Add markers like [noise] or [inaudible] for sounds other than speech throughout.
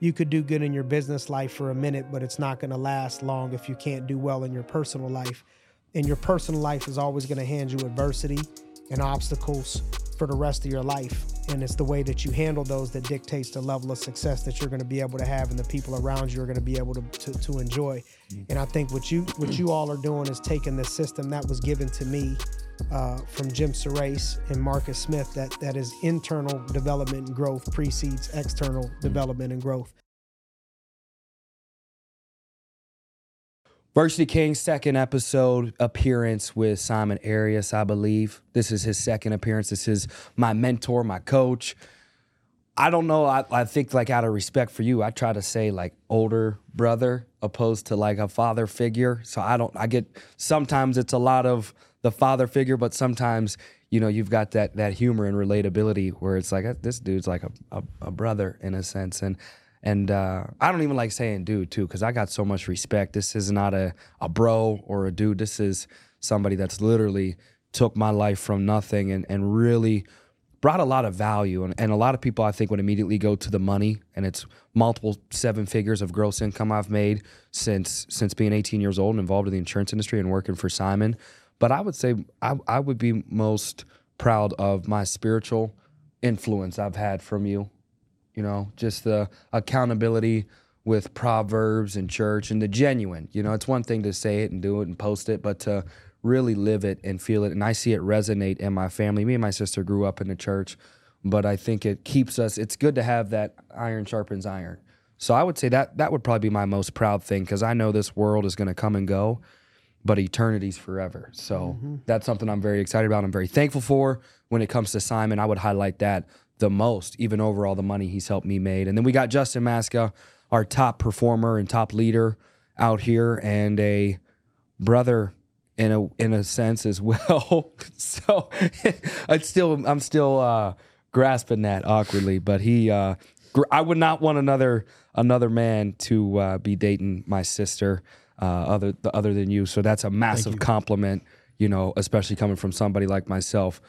you could do good in your business life for a minute, but it's not going to last long if you can't do well in your personal life. And your personal life is always going to hand you adversity and obstacles for the rest of your life. And it's the way that you handle those that dictates the level of success that you're going to be able to have and the people around you are going to be able to, to, to enjoy. Mm. And I think what you what you all are doing is taking the system that was given to me uh, from Jim Surace and Marcus Smith that that is internal development and growth precedes external development and growth. Varsity King's second episode appearance with Simon Arias, I believe. This is his second appearance. This is my mentor, my coach. I don't know. I, I think like out of respect for you, I try to say like older brother opposed to like a father figure. So I don't. I get sometimes it's a lot of the father figure, but sometimes you know you've got that that humor and relatability where it's like this dude's like a, a, a brother in a sense, and and uh, I don't even like saying dude too, because I got so much respect. This is not a, a bro or a dude. This is somebody that's literally took my life from nothing and, and really brought a lot of value. And, and a lot of people I think would immediately go to the money and it's multiple seven figures of gross income I've made since since being 18 years old and involved in the insurance industry and working for Simon. But I would say I, I would be most proud of my spiritual influence I've had from you you know, just the accountability with proverbs and church and the genuine. You know, it's one thing to say it and do it and post it, but to really live it and feel it. And I see it resonate in my family. Me and my sister grew up in the church, but I think it keeps us, it's good to have that iron sharpens iron. So I would say that that would probably be my most proud thing because I know this world is going to come and go, but eternity's forever. So mm-hmm. that's something I'm very excited about. I'm very thankful for. When it comes to Simon, I would highlight that the most, even over all the money he's helped me made. And then we got Justin Masca, our top performer and top leader out here, and a brother in a in a sense as [laughs] well. so [laughs] it's still I'm still uh, grasping that awkwardly, but he uh, gr- I would not want another another man to uh, be dating my sister uh, other other than you. So that's a massive compliment, you know, especially coming from somebody like myself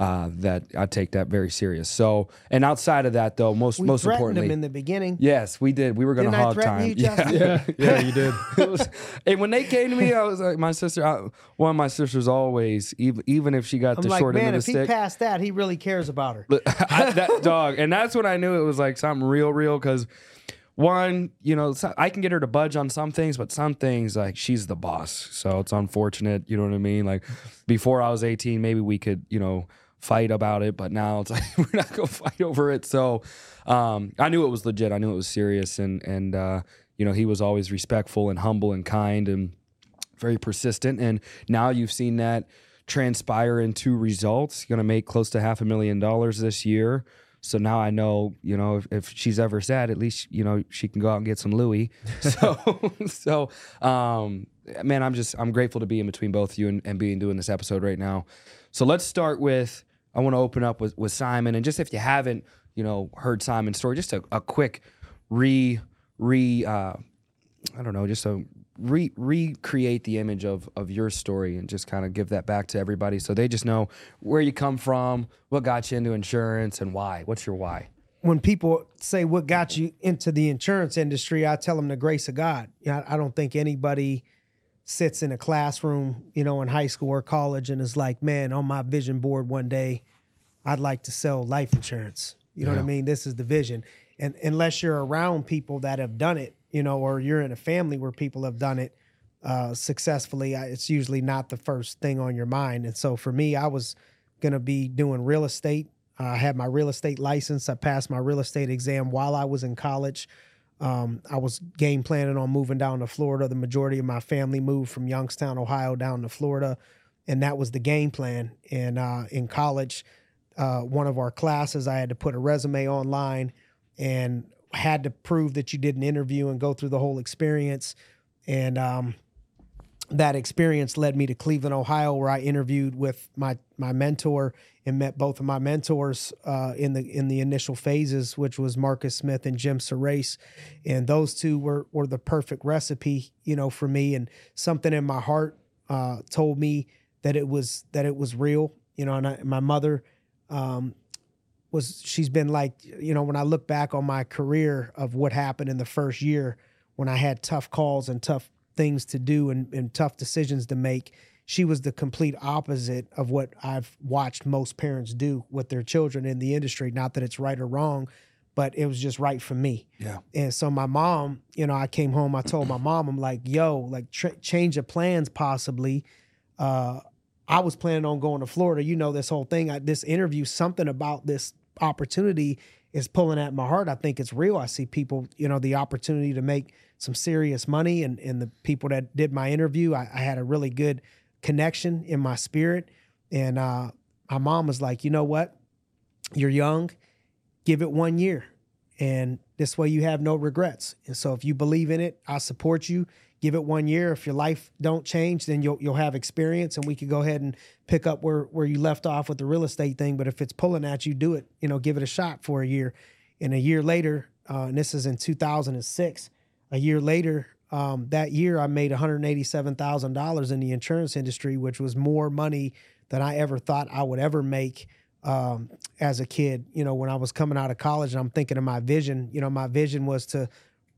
uh, that I take that very serious. So, and outside of that, though, most we most importantly, him in the beginning. Yes, we did. We were going to hog time. You, yeah. yeah, [laughs] yeah, you did. was, and when they came to me, I was like, my sister. I, one of my sisters always, even even if she got I'm the like, short man, end of the stick, if he passed that, he really cares about her. [laughs] I, that dog, and that's when I knew it was like something real, real because one, you know, I can get her to budge on some things, but some things like she's the boss. So it's unfortunate, you know what I mean? Like before I was 18, maybe we could, you know, fight about it, but now it's [laughs] like we're not gonna fight over it. So um, I knew it was legit. I knew it was serious, and and uh, you know he was always respectful and humble and kind and very persistent. And now you've seen that transpire into results. Going to make close to half a million dollars this year. So now I know, you know, if, if, she's ever sad, at least you know she can go out and get some Louis. [laughs] So, [laughs] so, um, man, I'm just I'm grateful to be in between both you and, and being doing this episode right now. So let's start with I want to open up with, with Simon. And just if you haven't, you know, heard Simon's story, just a, a quick re, re, uh, I don't know, just a re, recreate the image of, of your story and just kind of give that back to everybody so they just know where you come from, what got you into insurance, and why. What's your why? When people say what got you into the insurance industry, I tell them the grace of God. I don't think anybody – sits in a classroom, you know, in high school or college and is like, man, on my vision board one day, I'd like to sell life insurance. You know yeah. what I mean? This is the vision. And unless you're around people that have done it, you know, or you're in a family where people have done it uh, successfully, it's usually not the first thing on your mind. And so for me, I was going to be doing real estate. Uh, I had my real estate license. I passed my real estate exam while I was in college. Um, I was game planning on moving down to Florida. The majority of my family moved from Youngstown, Ohio, down to Florida, and that was the game plan. And uh, in college, uh, one of our classes, I had to put a resume online and had to prove that you did an interview and go through the whole experience. And um, that experience led me to Cleveland, Ohio, where I interviewed with my my mentor and met both of my mentors uh, in the in the initial phases, which was Marcus Smith and Jim Surace, and those two were were the perfect recipe, you know, for me. And something in my heart uh, told me that it was that it was real, you know. And I, my mother um, was she's been like you know when I look back on my career of what happened in the first year when I had tough calls and tough things to do and, and tough decisions to make. She was the complete opposite of what I've watched most parents do with their children in the industry. Not that it's right or wrong, but it was just right for me. Yeah. And so my mom, you know, I came home, I told my mom, I'm like, yo, like tr- change of plans possibly. Uh, I was planning on going to Florida. You know, this whole thing, I, this interview, something about this opportunity is pulling at my heart. I think it's real. I see people, you know, the opportunity to make some serious money and, and the people that did my interview, I, I had a really good connection in my spirit. And uh, my mom was like, you know what? You're young, give it one year. And this way you have no regrets. And so if you believe in it, I support you. Give it one year. If your life don't change, then you'll you'll have experience and we could go ahead and pick up where where you left off with the real estate thing. But if it's pulling at you, do it. You know, give it a shot for a year. And a year later, uh, and this is in 2006, a year later, um, that year I made $187,000 in the insurance industry, which was more money than I ever thought I would ever make um, as a kid. You know, when I was coming out of college, and I'm thinking of my vision. You know, my vision was to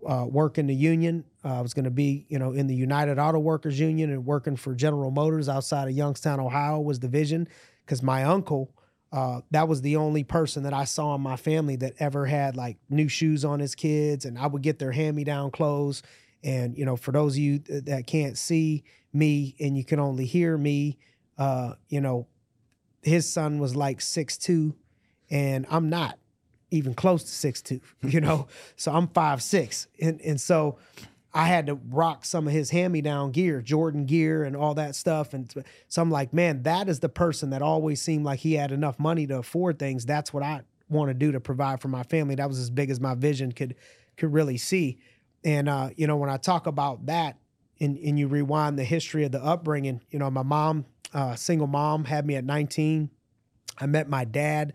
uh, work in the union. Uh, I was going to be, you know, in the United Auto Workers Union and working for General Motors outside of Youngstown, Ohio, was the vision. Because my uncle, uh, that was the only person that I saw in my family that ever had like new shoes on his kids, and I would get their hand-me-down clothes. And you know, for those of you that can't see me and you can only hear me, uh, you know, his son was like six two, and I'm not even close to six two. [laughs] You know, so I'm five six, and and so I had to rock some of his hand me down gear, Jordan gear, and all that stuff. And so I'm like, man, that is the person that always seemed like he had enough money to afford things. That's what I want to do to provide for my family. That was as big as my vision could could really see. And uh, you know, when I talk about that, and, and you rewind the history of the upbringing, you know, my mom, uh, single mom, had me at 19. I met my dad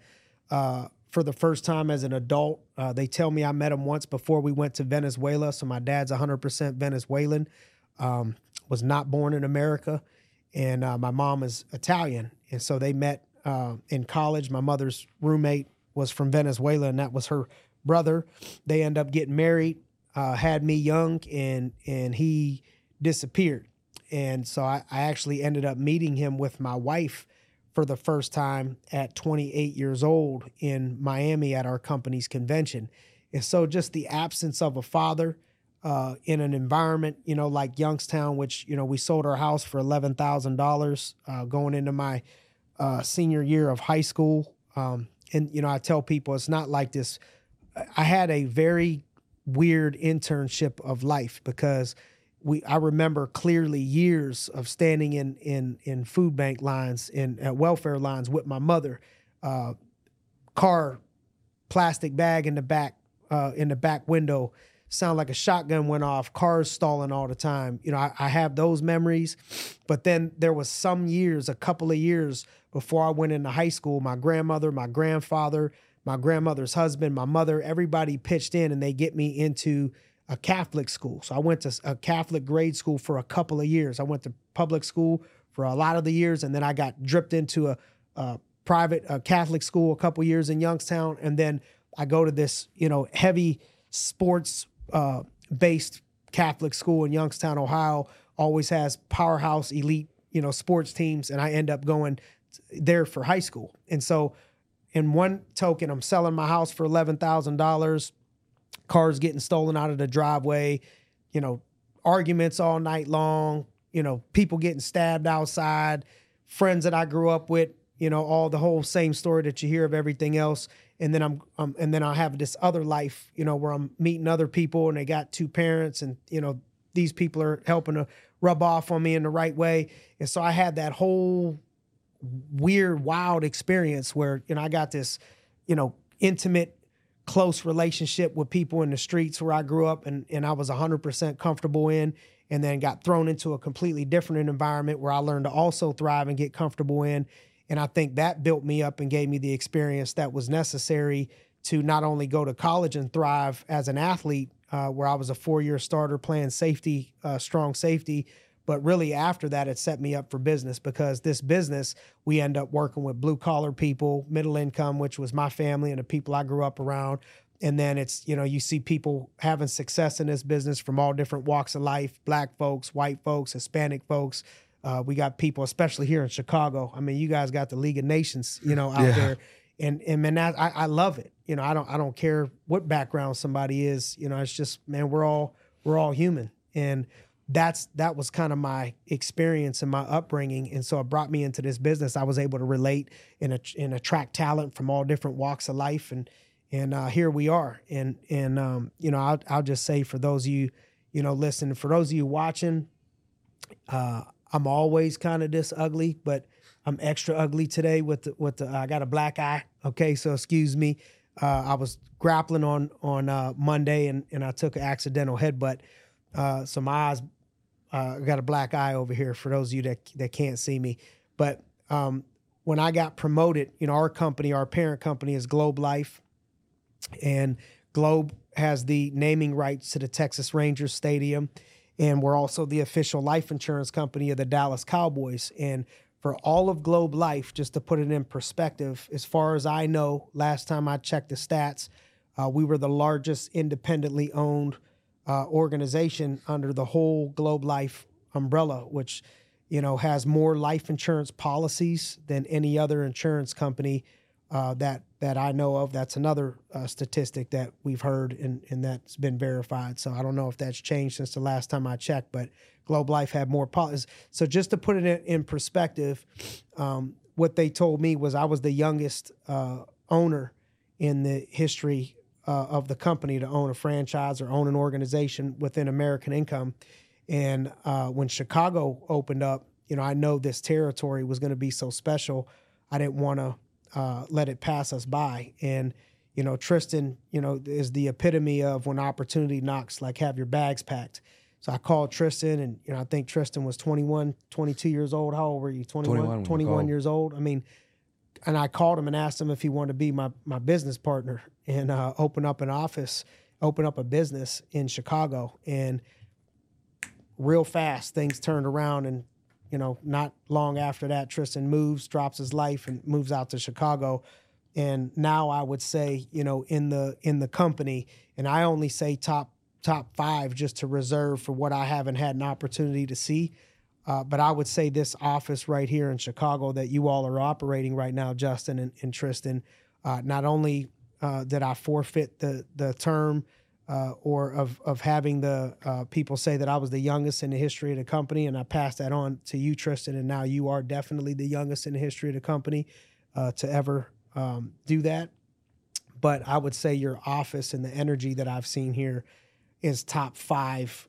uh, for the first time as an adult. Uh, they tell me I met him once before we went to Venezuela. So my dad's 100% Venezuelan, um, was not born in America. And uh, my mom is Italian. And so they met uh, in college. My mother's roommate was from Venezuela, and that was her brother. They end up getting married, uh, had me young, and, and he disappeared. And so I, I actually ended up meeting him with my wife for the first time at 28 years old in Miami at our company's convention. And so just the absence of a father uh, in an environment, you know, like Youngstown, which, you know, we sold our house for $11,000 uh, going into my uh, senior year of high school. Um, and, you know, I tell people it's not like this. I had a very weird internship of life because – we I remember clearly years of standing in in in food bank lines in at welfare lines with my mother, uh, car, plastic bag in the back uh, in the back window, sound like a shotgun went off, cars stalling all the time. You know, I, I have those memories, but then there was some years, a couple of years before I went into high school. My grandmother, my grandfather, my grandmother's husband, my mother, everybody pitched in and they get me into a Catholic school. So I went to a Catholic grade school for a couple of years. I went to public school for a lot of the years, and then I got dripped into a, a private a Catholic school a couple years in Youngstown, and then I go to this you know heavy sports uh, based Catholic school in Youngstown, Ohio. Always has powerhouse elite you know sports teams, and I end up going there for high school. And so, in one token, I'm selling my house for eleven thousand dollars cars getting stolen out of the driveway, you know, arguments all night long, you know, people getting stabbed outside, friends that I grew up with, you know, all the whole same story that you hear of everything else. And then I'm, um, and then I have this other life, you know, where I'm meeting other people and they got two parents and, you know, these people are helping to rub off on me in the right way. And so I had that whole weird, wild experience where, you know, I got this, you know, intimate close relationship with people in the streets where I grew up and, and I was 100% comfortable in, and then got thrown into a completely different environment where I learned to also thrive and get comfortable in. And I think that built me up and gave me the experience that was necessary to not only go to college and thrive as an athlete, uh, where I was a four year starter playing safety, uh, strong safety, But really, after that, it set me up for business because this business, we end up working with blue collar people, middle income, which was my family and the people I grew up around. And then it's, you know, you see people having success in this business from all different walks of life black folks, white folks, Hispanic folks. Uh, we got people, especially here in Chicago. I mean, you guys got the League of Nations, you know, out Yeah. there. And and man, that, I, I love it. You know, I don't I don't care what background somebody is. You know, it's just man, we're all we're all human. And that's that was kind of my experience and my upbringing. And so it brought me into this business. I was able to relate and, and attract talent from all different walks of life. And and uh, here we are. And and um, you know I'll, I'll just say for those of you you know listening for those of you watching uh, i'm always kind of this ugly but i'm extra ugly today with the, with the i got a black eye. Okay so excuse me. Uh, i was grappling on on uh, monday and and i took an accidental headbutt. Uh, so my eyes uh, got a black eye over here for those of you that that can't see me. But um, when I got promoted, you know, our company, our parent company is Globe Life, and Globe has the naming rights to the Texas Rangers Stadium, and we're also the official life insurance company of the Dallas Cowboys. And for all of Globe Life, just to put it in perspective, as far as I know, last time I checked the stats, uh, we were the largest independently owned uh, organization under the whole Globe Life umbrella, which you know has more life insurance policies than any other insurance company uh, that that I know of. That's another uh, statistic that we've heard and, and that's been verified. So I don't know if that's changed since the last time I checked, but Globe Life had more policies. So just to put it in, perspective, um, what they told me was I was the youngest uh, owner in the history uh, of the company to own a franchise or own an organization within American Income. And uh, when Chicago opened up, you know, I know this territory was going to be so special. I didn't want to uh, let it pass us by. And you know, Tristan, you know, is the epitome of when opportunity knocks, like have your bags packed. So I called Tristan, and you know, I think Tristan was 21, 22 years old. How old were you? 21, 21 21 years old. I mean, and I called him and asked him if he wanted to be my my business partner and uh, open up an office, open up a business in Chicago. And real fast, things turned around, and you know, not long after that, Tristan moves, drops his life, and moves out to Chicago. And now I would say, you know, in the in the company, and I only say top top five just to reserve for what I haven't had an opportunity to see. Uh, but I would say this office right here in Chicago that you all are operating right now, Justin and, and Tristan, uh, not only uh, did I forfeit the the term uh, or of of having the uh, people say that I was the youngest in the history of the company, and I passed that on to you, Tristan, and now you are definitely the youngest in the history of the company uh, to ever um, do that. But I would say your office and the energy that I've seen here is top five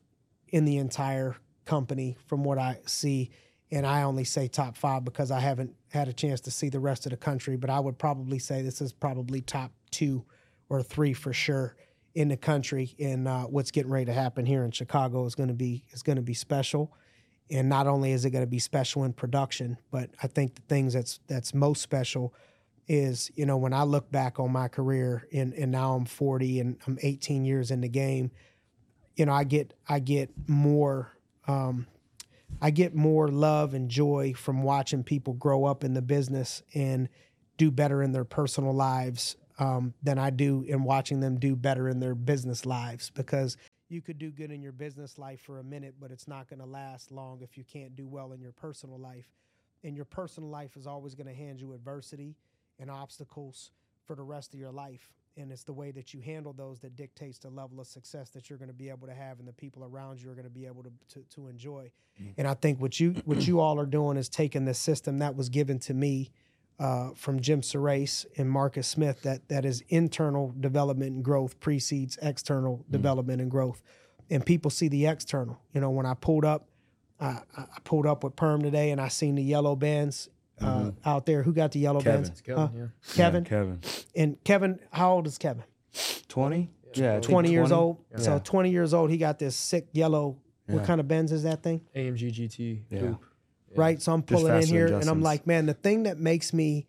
in the entire company from what I see. And I only say top five because I haven't had a chance to see the rest of the country. But I would probably say this is probably top two or three for sure in the country. And uh, what's getting ready to happen here in Chicago is going to be is going to be special. And not only is it going to be special in production, but I think the things that's that's most special is you know when I look back on my career and and now I'm 40 and I'm 18 years in the game, you know I get I get more um, I get more love and joy from watching people grow up in the business and do better in their personal lives um, than I do in watching them do better in their business lives because you could do good in your business life for a minute, but it's not going to last long if you can't do well in your personal life. And your personal life is always going to hand you adversity and obstacles for the rest of your life. And it's the way that you handle those that dictates the level of success that you're going to be able to have and the people around you are going to be able to, to, to enjoy. And I think what you what you all are doing is taking the system that was given to me uh, from Jim Surace and Marcus Smith that that is internal development and growth precedes external development and growth. And people see the external. You know, when I pulled up, I I pulled up with Perm today and I seen the yellow bands uh, out there. Who got the yellow Kevin. bands? Kevin, Huh? yeah. Kevin. Kevin. And Kevin, how old is Kevin? 20? Yeah. I think 20 years old. So 20 years old, he got this sick yellow. What kind of Benz is that thing? AMG GT Yeah. coupe. right? So I'm pulling in here and I'm like, man, the thing that makes me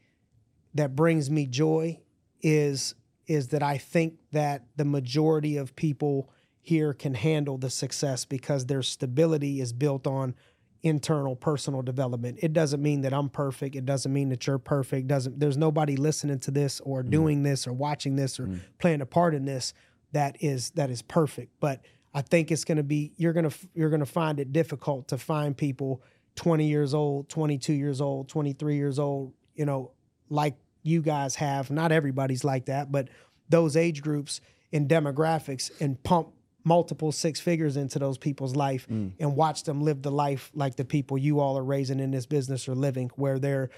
that brings me joy is is that I think that the majority of people here can handle the success because their stability is built on internal personal development. It doesn't mean that I'm perfect. It doesn't mean that you're perfect. Doesn't there's nobody listening to this or mm. doing this or watching this or mm. playing a part in this that is that is perfect. But I think it's going to be you're going to you're going to find it difficult to find people 20 years old, 22 years old, 23 years old, you know, like you guys have. Not everybody's like that, but those age groups in demographics and pump multiple six figures into those people's life mm. and watch them live the life like the people you all are raising in this business are living, where they're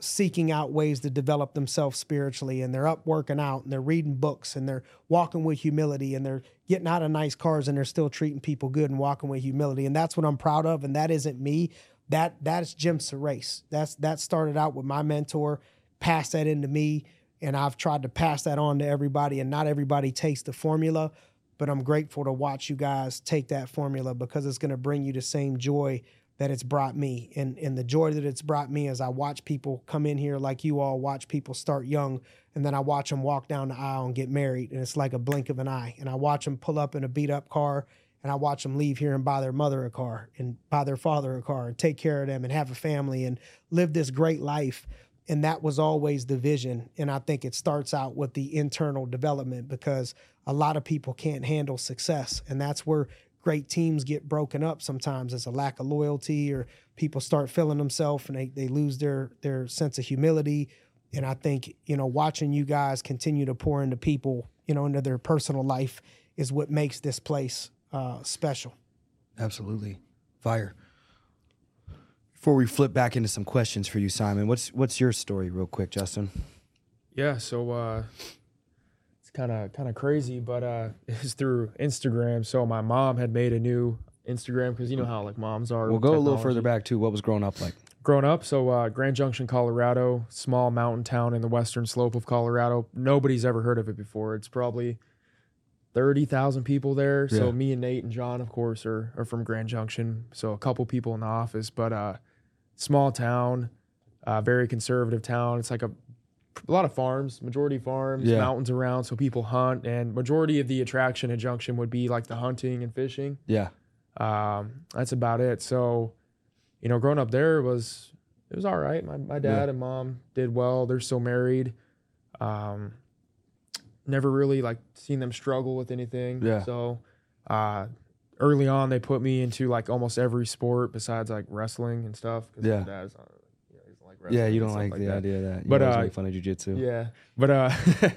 seeking out ways to develop themselves spiritually and they're up working out and they're reading books and they're walking with humility and they're getting out of nice cars and they're still treating people good and walking with humility. And that's what I'm proud of and that isn't me. That that's Jim Surace that's that started out with my mentor passed that into me and I've tried to pass that on to everybody and not everybody takes the formula but I'm grateful to watch you guys take that formula because it's going to bring you the same joy that it's brought me. And and the joy that it's brought me as I watch people come in here like you all watch people start young and then I watch them walk down the aisle and get married and it's like a blink of an eye. And I watch them pull up in a beat up car and I watch them leave here and buy their mother a car and buy their father a car and take care of them and have a family and live this great life. And that was always the vision. And I think it starts out with the internal development because a lot of people can't handle success. And that's where great teams get broken up sometimes as a lack of loyalty or people start feeling themselves and they, they lose their their sense of humility. And I think, you know, watching you guys continue to pour into people, you know, into their personal life is what makes this place uh, special. Absolutely. Fire. Before we flip back into some questions for you, Simon, what's what's your story, real quick, Justin? Yeah, so uh, it's kind of kind of crazy, but uh, [laughs] it's through Instagram. So my mom had made a new Instagram because you know how like moms are. We'll go a little further back too. What was growing up like? Growing up, so uh, Grand Junction, Colorado, small mountain town in the western slope of Colorado. Nobody's ever heard of it before. It's probably thirty thousand people there. So me and Nate and John, of course, are are from Grand Junction. So a couple people in the office, but uh, small town, uh, very conservative town. It's like a a lot of farms, majority farms, Yeah. mountains around, so people hunt, and majority of the attraction at Junction would be like the hunting and fishing. Yeah. Um, that's about it. So, you know, growing up there was it was all right. My my dad and mom did well. They're still married. Um, never really like seen them struggle with anything. Yeah. So, uh, early on they put me into like almost every sport besides like wrestling and stuff. Yeah. My dad's not, you know, he doesn't like wrestling. Yeah, you don't stuff like, the that. idea of that. You But, always uh, make fun of jujitsu. Yeah, but uh, [laughs]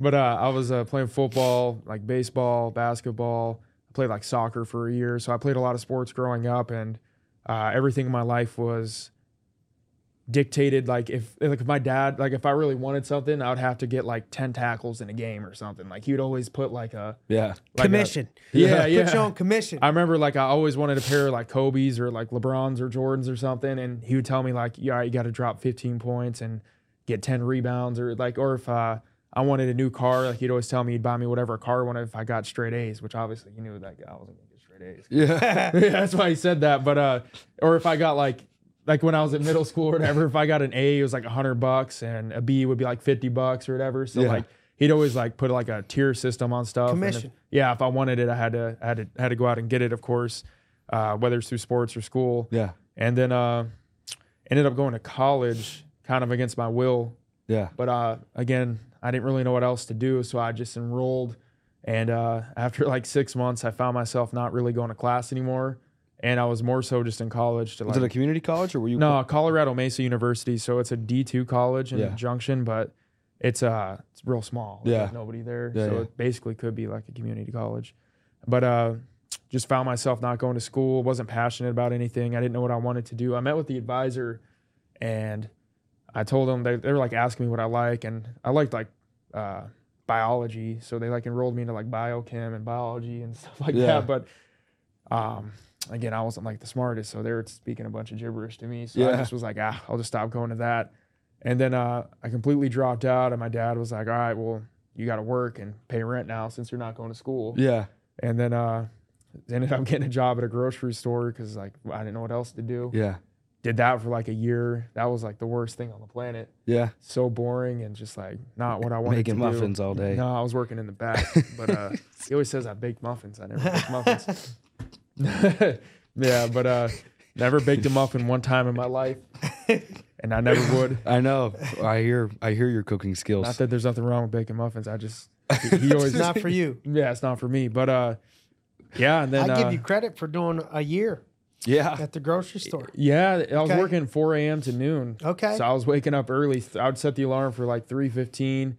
but uh, I was uh, playing football, like baseball, basketball. I played like soccer for a year, so I played a lot of sports growing up, and uh, everything in my life was dictated. Like if like if my dad, like if I really wanted something, I would have to get like ten tackles in a game or something. Like he would always put like a Yeah. like a- commission. yeah, yeah Put yeah. you on commission. I remember like I always wanted a pair of like Kobe's or like LeBrons or Jordans or something, and he would tell me like, yeah, you got to drop 15 points and get 10 rebounds or like, or if uh, I wanted a new car, like he'd always tell me he'd buy me whatever car I wanted if I got straight A's, which obviously he knew that I wasn't gonna get straight A's. Yeah. [laughs] yeah, that's why he said that. But uh, or if I got like like when I was in middle school or whatever, if I got an A, it was like a hundred bucks, and a B would be like fifty bucks or whatever. So Yeah. like he'd always like put like a tier system on stuff. and if- Commission. yeah, if I wanted it, I had to I had to had to go out and get it, of course, uh, whether it's through sports or school. yeah. And then uh, ended up going to college, kind of against my will. Yeah. But uh, again, I didn't really know what else to do, so I just enrolled. And uh, after like six months, I found myself not really going to class anymore, and I was more so just in college to Was like it a community college or were you? no Colorado Mesa University. So it's a D two college in Yeah. Junction, but it's uh it's real small. There's, Yeah. nobody there, Yeah, so yeah. it basically could be like a community college. But uh, just found myself not going to school. wasn't passionate about anything. I didn't know what I wanted to do. I met with the advisor, and I told them they they were like asking me what I like, and I liked like uh, biology, so they like enrolled me into like biochem and biology and [laughs] stuff like Yeah. that. But um, again, I wasn't like the smartest, so they were speaking a bunch of gibberish to me. So I just was like, ah, I'll just stop going to that. And then uh, I completely dropped out, and my dad was like, all right, well, you got to work and pay rent now since you're not going to school. Yeah. And then uh, [laughs] ended up getting a job at a grocery store because like I didn't know what else to do. Yeah. Did that for like a year. That was like the worst thing on the planet. Yeah. So boring and just like not what I wanted to do. Making to muffins do. all day. No, I was working in the back, but uh, [laughs] he always says I baked muffins. I never baked muffins. [laughs] [laughs] yeah, but uh, Never baked a muffin one time in my life, [laughs] and I never would. I know. I hear. I hear your cooking skills. Not that there's nothing wrong with baking muffins. I just [laughs] he, he always It's not for you. yeah, it's not for me. But uh, yeah, and then I give uh, you credit for doing a year yeah. at the grocery store. Yeah, I was Okay. working 4 a.m. to noon. Okay. So I was waking up early. I would set the alarm for like 3:15,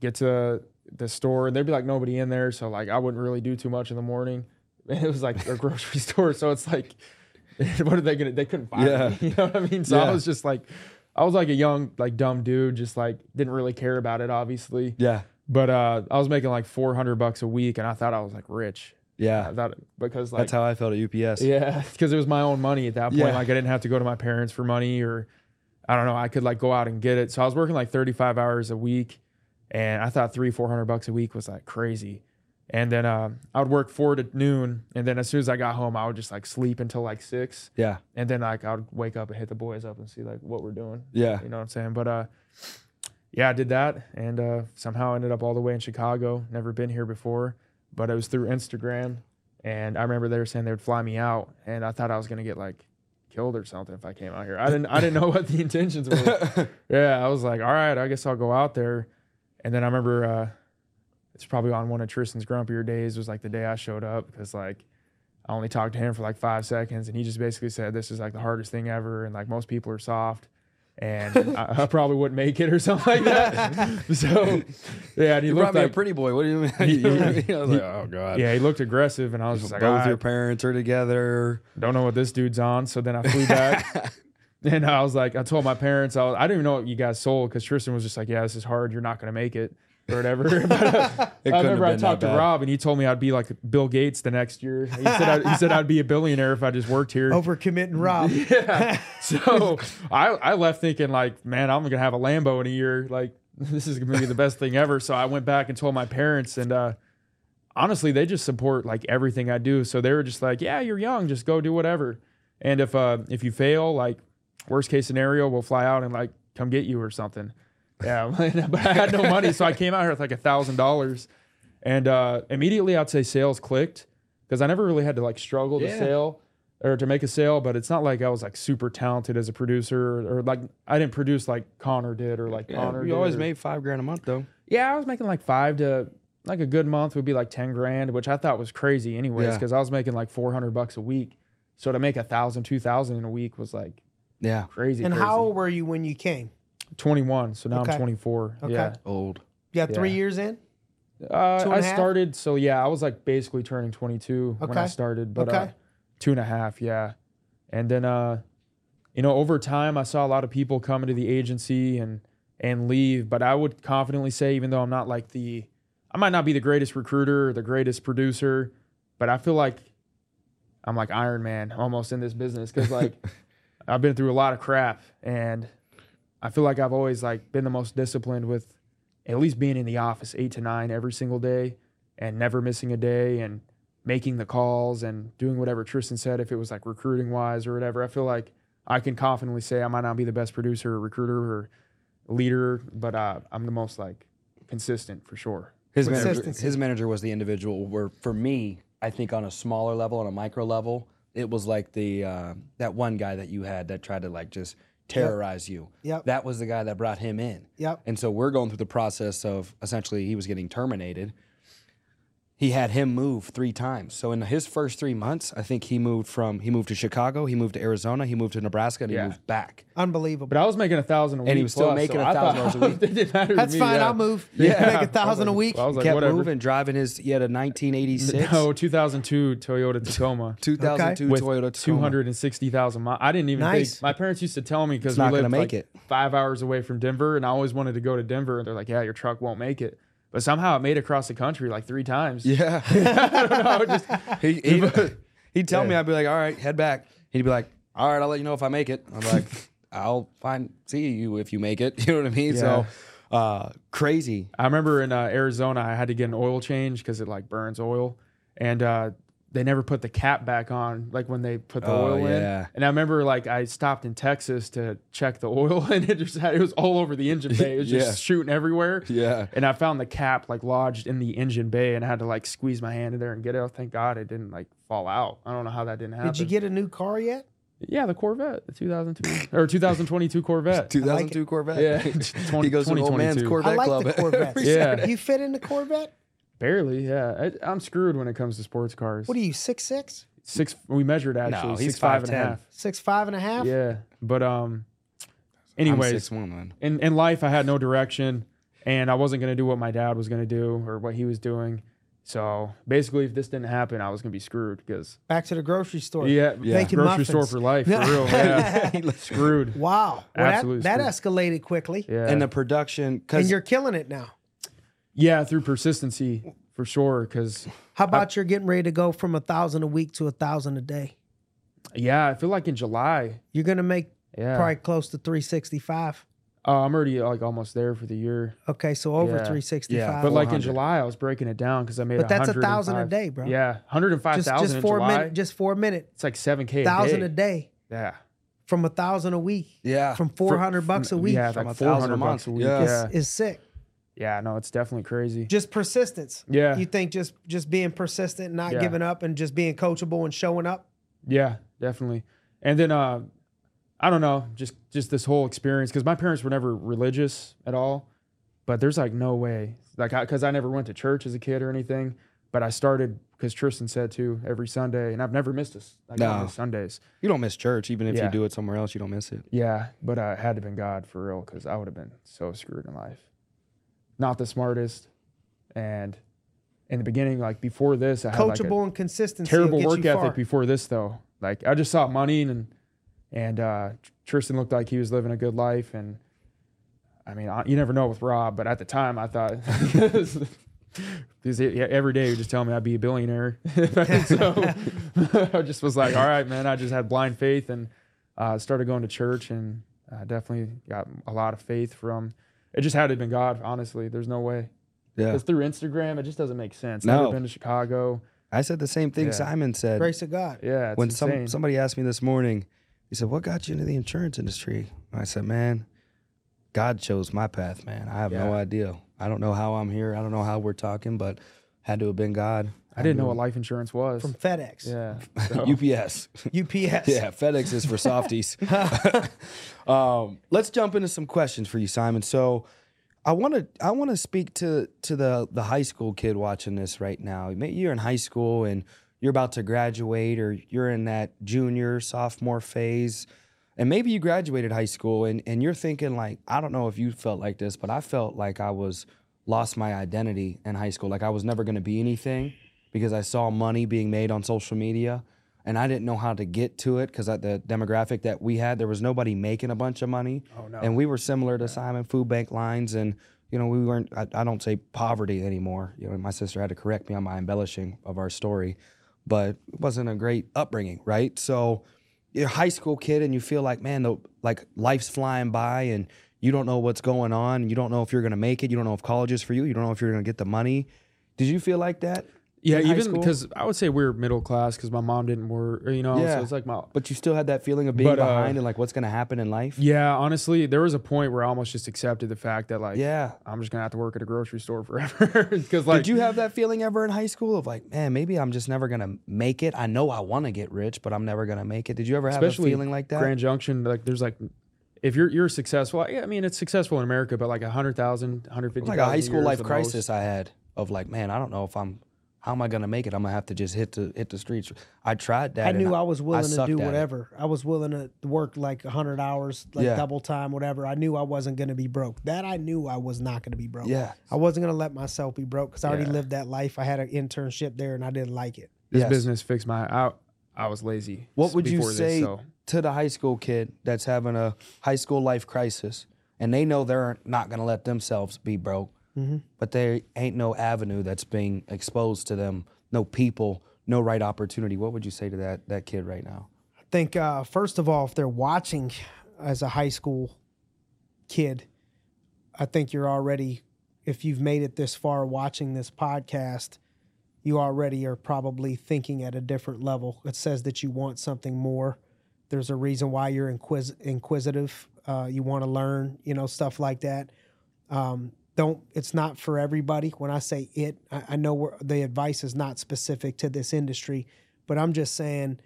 get to the store, and there'd be like nobody in there. So like I wouldn't really do too much in the morning. [laughs] It was like a grocery [laughs] store, so it's like, [laughs] what are they gonna? They couldn't find Yeah. me. You know what I mean? So Yeah. I was just like, I was like a young, like dumb dude, just like didn't really care about it, obviously. Yeah. But uh, I was making like 400 bucks a week, and I thought I was like rich. I Yeah. thought because like That's how I felt at UPS. yeah, because it was my own money at that point. Yeah. Like I didn't have to go to my parents for money, or I don't know. I could like go out and get it. So I was working like 35 hours a week, and I thought three, four hundred bucks a week was like crazy. And then uh, I would work four to noon, and then as soon as I got home, I would just like sleep until like six, Yeah. and then like I would wake up and hit the boys up and see like what we're doing. Yeah. You know what I'm saying? But uh, yeah, I did that, and uh, somehow ended up all the way in Chicago. Never been here before, but it was through Instagram, and I remember they were saying they would fly me out, and I thought I was gonna get like killed or something if I came out here. I didn't I didn't know [laughs] what the intentions were. [laughs] yeah, I was like, all right, I guess I'll go out there, and then I remember uh, it's probably on one of Tristan's grumpier days was like the day I showed up because like. I only talked to him for like five seconds, and he just basically said, "This is like the hardest thing ever," and like most people are soft, and [laughs] I, I probably wouldn't make it or something like that. [laughs] so, yeah, and he You looked brought me like a pretty boy. What do you mean? [laughs] Yeah. I was like, oh god. yeah, he looked aggressive, and I was just like, Both "Ah, your parents are together. don't know what this dude's on. So then I flew back, and I was like, I told my parents, I, was, I didn't even know what you guys sold because Tristan was just like, "Yeah, this is hard. You're not gonna make it." Or whatever. [laughs] But, uh, It I remember I talked to. Rob, and he told me I'd be like Bill Gates the next year. He said I, he said I'd be a billionaire if I just worked here. [laughs] Overcommitting Rob. [laughs] Yeah. So I, I left thinking like, man, I'm gonna have a Lambo in a year. Like this is gonna be the best thing ever. So I went back and told my parents, and uh, honestly, they just support like everything I do. So they were just like, yeah, you're young, just go do whatever. And if uh if you fail, like worst case scenario, we'll fly out and like come get you or something. Yeah, [laughs] but I had no money, so I came out here with like a thousand dollars, and uh, immediately I'd say sales clicked because I never really had to like struggle to Yeah. sale or to make a sale. But it's not like I was like super talented as a producer or, or like I didn't produce like Connor did or like Connor. you did always or- made five grand a month though. yeah, I was making like five to like a good month would be like ten grand, which I thought was crazy anyways Yeah. because I was making like four hundred bucks a week. So to make a thousand, two thousand in a week was like Yeah. crazy. And crazy. how old were you when you came? 21. So now Okay. I'm 24. Okay. Yeah. Old. You got three Yeah. years in? Uh, Two and I a half? started, so yeah, I was like basically turning 22 when I Okay. started, but uh, Okay. two and a half, yeah. And then, uh, you know, over time, I saw a lot of people come into the agency and and leave, but I would confidently say, even though I'm not like the, I might not be the greatest recruiter or the greatest producer, but I feel like I'm like Iron Man almost in this business because like [laughs] I've been through a lot of crap and I feel like I've always like been the most disciplined with at least being in the office eight to nine every single day and never missing a day and making the calls and doing whatever Tristan said if it was like recruiting wise or whatever. I feel like I can confidently say I might not be the best producer or recruiter or leader, but uh, I'm the most like consistent for sure. His manager, his manager was the individual where, for me, I think on a smaller level, on a micro level, it was like the uh, that one guy that you had that tried to like just terrorize you. Yep. That was the guy that brought him in. Yep. And so we're going through the process of essentially he was getting terminated. He had him move three times. So in his first three months, I think he moved from he moved to Chicago, he moved to Arizona, he moved to Nebraska, and Yeah. he moved back. Unbelievable. But I was making a thousand a week. And he was still plus, making so a I thousand dollars a week. [laughs] it didn't matter to That's me, fine. yeah. I'll move. [laughs] Yeah. Make I a was thousand a like- week. I was like, Kept whatever. moving, driving his he had a 1986, No, 2002 Toyota [laughs] Tacoma. 2002 with Toyota Tacoma. 260,000 miles. I didn't even Nice. think. My parents used to tell me because we not lived gonna make like it. five hours away from Denver, and I always wanted to go to Denver. And they're like, "Yeah, your truck won't make it." But somehow it made it across the country like three times. Yeah. [laughs] I don't know. Just, [laughs] he, he, [laughs] he'd tell me, I'd be like, all right, head back. He'd be like, all right, I'll let you know if I make it. I'm like, I'll find see you if you make it. You know what I mean? So uh, crazy. I remember in uh, Arizona, I had to get an oil change because it like burns oil, and uh, they never put the cap back on like when they put the Oh, oil yeah. in. And I remember like I stopped in Texas to check the [laughs] oil, and it just had it was all over the engine bay. It was [laughs] just Yeah. shooting everywhere. Yeah. And I found the cap like lodged in the engine bay, and I had to like squeeze my hand in there and get it. out. Thank God it didn't like fall out. I don't know how that didn't happen. Did you get a new car yet? Yeah, the Corvette, the 2002 or 2022 Corvette. [laughs] 2002 Corvette. Yeah. he goes to old man's Corvette I like club. the Corvettes. every Yeah. You fit in the Corvette? Barely, yeah. I, I'm screwed when it comes to sports cars. What are you, six six? Six. We measured actually. No, he's six five and a 5'10". half. Six five and a half? Yeah, but um. I'm Anyways, 6'1", man. in in life, I had no direction, and I wasn't gonna do what my dad was gonna do or what he was doing. So basically, if this didn't happen, I was gonna be screwed because Back to the grocery store. yeah, Yeah. Making grocery muffins. store for life for real. [laughs] Yeah, [laughs] screwed. Wow. Well, Absolutely that, that escalated quickly. Yeah, And the production, And you're killing it now. Yeah, through persistency for sure. Because How about you're getting ready to go from a thousand a week to a thousand a day? yeah, I feel like in July, You're gonna make yeah, probably close to 365. uh, I'm already like almost there for the year. Okay, so over Yeah. 365. Yeah, But like in July, I was breaking it down because I made. But that's a thousand a day, bro. Yeah, hundred and five just thousand just in July. minute, just four a minute, it's like seven k a thousand a day Yeah, from a thousand a week, yeah, from 400 bucks a week yeah, From like a thousand four hundred a bucks month. a week. Yeah. Yeah, is sick. Yeah, no, it's definitely crazy. Just persistence. Yeah, You think just just being persistent, not Yeah. giving up, and just being coachable and showing up. Yeah, definitely. And then uh I don't know, just just this whole experience because my parents were never religious at all, but there's like no way, like because I, never went to church as a kid or anything, but I started because Tristan said to every Sunday, and I've never missed this. I No. miss Sundays. you don't miss church, even if Yeah. you do it somewhere else, you don't miss it. Yeah, but uh, it had to have been God for real because I would have been so screwed in life. Not the smartest, and in the beginning, like before this, I had like Coachable and consistency. terrible work ethic before this though. Like I just saw money and and uh, Tristan looked like he was living a good life and I mean I, you never know with Rob, but at the time I thought [laughs] because every day he would just tell me I'd be a billionaire. [laughs] so [laughs] I just was like, all right, man. I just had blind faith and uh, started going to church and uh, definitely got a lot of faith from. It just had to have been God, honestly. There's no way. Yeah, Because through Instagram, it just doesn't make sense. No. Never been to Chicago. I said the same thing Yeah. Simon said Grace of God. Yeah, it's when some somebody asked me this morning. He said, "What got you into the insurance industry?" And I said, "Man, God chose my path, man. I have no idea. I don't know how I'm here. I don't know how we're talking, but had to have been God. I didn't know what life insurance was. From FedEx, yeah. [laughs] So, UPS. UPS. Yeah, FedEx is for softies. [laughs] [laughs] um, let's jump into some questions for you, Simon. So, I want to I want to speak to to the the high school kid watching this right now. You're in high school and you're about to graduate, or you're in that junior sophomore phase, and maybe you graduated high school and and you're thinking like I don't know if you felt like this, but I felt like I was lost my identity in high school. Like I was never going to be anything because I saw money being made on social media and I didn't know how to get to it because the demographic that we had, there was nobody making a bunch of money. Oh, no. And we were similar to Simon Food Bank lines, and you know we weren't. I, I don't say poverty anymore. You know, my sister had to correct me on my embellishing of our story, but it wasn't a great upbringing, right? So you're a high school kid, and you feel like, man, the, like life's flying by, and you don't know what's going on. You don't know if you're gonna make it. You don't know if college is for you. You don't know if you're gonna get the money. Did you feel like that? Yeah, even because I would say we were middle class because my mom didn't work, or, you know. Yeah. So it's like my. But you still had that feeling of being But, uh, behind and like what's gonna happen in life. Yeah, honestly, there was a point where I almost just accepted the fact that like, Yeah. I'm just gonna have to work at a grocery store forever. [laughs] Because like, Did you have that feeling ever in high school of like, man, maybe I'm just never gonna make it? I know I want to get rich, but I'm never gonna make it. Did you ever have a feeling like that? Grand Junction, like there's like. If you're you're successful, yeah, I mean it's successful in America, but like a hundred thousand, hundred fifty, like a high school life crisis I had of like, man, I don't know if I'm how am I gonna make it? I'm gonna have to just hit the hit the streets. I tried that. I knew I was willing to do at it. whatever. I was willing to work like 100 hours, like Yeah. double time, whatever. I knew I wasn't going to be broke. That I knew I was not going to be broke. Yeah. I wasn't going to let myself be broke because I already Yeah. lived that life. I had an internship there and I didn't like it. This Yes. business fixed my. I, I was lazy. What would you before this, say so. to the high school kid that's having a high school life crisis and they know they're not gonna let themselves be broke, Mm-hmm. but there ain't no avenue that's being exposed to them, no people, no right opportunity. What would you say to that that kid right now? I think, uh, first of all, if they're watching as a high school kid, I think you're already, if you've made it this far watching this podcast, you already are probably thinking at a different level. It says that you want something more. There's a reason why you're inquis- inquisitive. Uh, you want to learn, you know, stuff like that. Um, don't. It's not for everybody. When I say it, I, I know the advice is not specific to this industry, but I'm just saying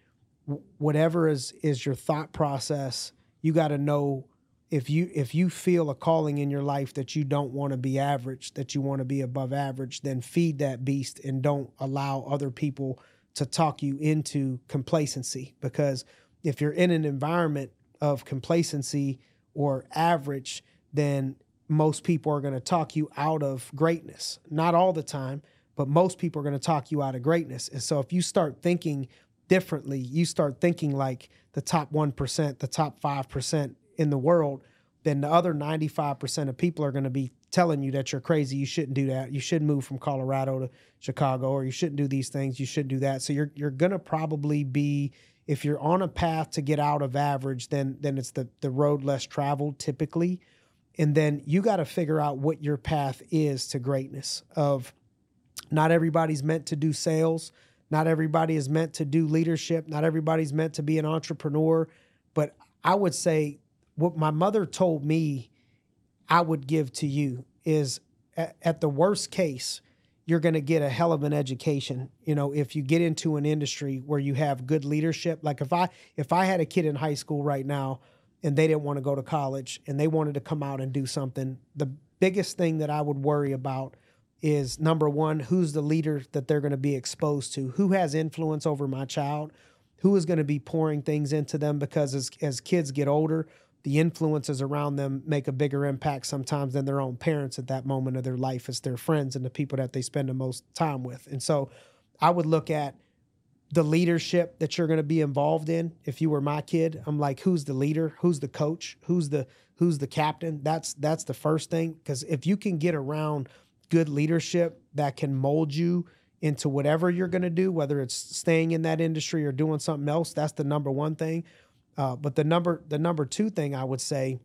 whatever is is your thought process, you got to know if you if you feel a calling in your life that you don't want to be average, that you want to be above average, then feed that beast and don't allow other people to talk you into complacency because if you're in an environment of complacency or average, then most people are going to talk you out of greatness. Not all the time, but most people are going to talk you out of greatness. And so if you start thinking differently, you start thinking like the top 1%, the top 5% in the world, then the other 95% of people are going to be telling you that you're crazy. You shouldn't do that. You shouldn't move from Colorado to Chicago, or you shouldn't do these things. You shouldn't do that. So you're you're going to probably be if you're on a path to get out of average, then then it's the the road less traveled typically, and then you got to figure out what your path is to greatness. Of not everybody's meant to do sales. Not everybody is meant to do leadership. Not everybody's meant to be an entrepreneur. But I would say what my mother told me I would give to you is at, at the worst case, you're going to get a hell of an education you know if you get into an industry where you have good leadership like if i if i had a kid in high school right now and they didn't want to go to college and they wanted to come out and do something. The biggest thing that i would worry about is number one who's the leader that they're going to be exposed to? Who has influence over my child? Who is going to be pouring things into them? Because as, as kids get older the influences around them make a bigger impact sometimes than their own parents at that moment of their life as their friends and the people that they spend the most time with. And so I would look at the leadership that you're going to be involved in. If you were my kid, I'm like, who's the leader? Who's the coach? Who's the who's the captain? That's that's the first thing because if you can get around good leadership that can mold you into whatever you're going to do, whether it's staying in that industry or doing something else, that's the number one thing. Uh, but the number the number two thing I would say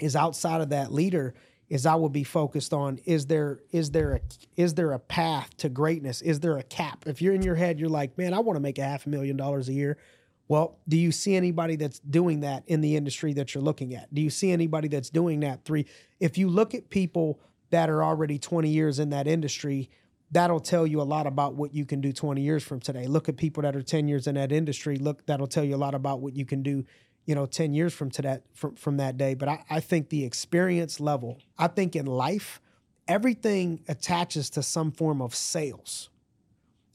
is outside of that leader is I would be focused on is there is there a is there a path to greatness? Is there a cap? If you're in your head, you're like, man, I want to make a half a million dollars a year. Well, do you see anybody that's doing that in the industry that you're looking at? Do you see anybody that's doing that three? If you look at people that are already 20 years in that industry, that'll tell you a lot about what you can do 20 years from today. Look at people that are 10 years in that industry. Look, that'll tell you a lot about what you can do, you know, 10 years from to that from, from that day. But I, I think the experience level, I think in life, everything attaches to some form of sales.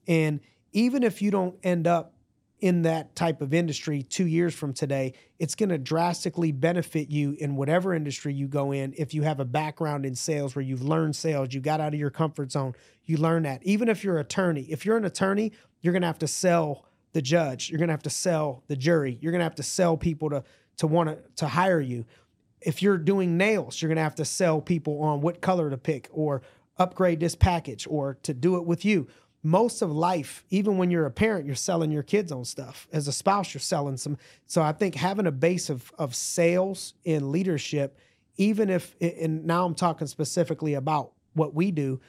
And even if you don't end up in that type of industry two years from today, it's going to drastically benefit you in whatever industry you go in. If you have a background in sales where you've learned sales, you got out of your comfort zone, you learn that. Even if you're an attorney, if you're an attorney, you're going to have to sell the judge. You're going to have to sell the jury. You're going to have to sell people to to want to to hire you. If you're doing nails, you're going to have to sell people on what color to pick or upgrade this package or to do it with you most of life, even when you're a parent, you're selling your kids on stuff. As a spouse, you're selling some. So I think having a base of of sales in leadership, even if and now I'm talking specifically about what we do,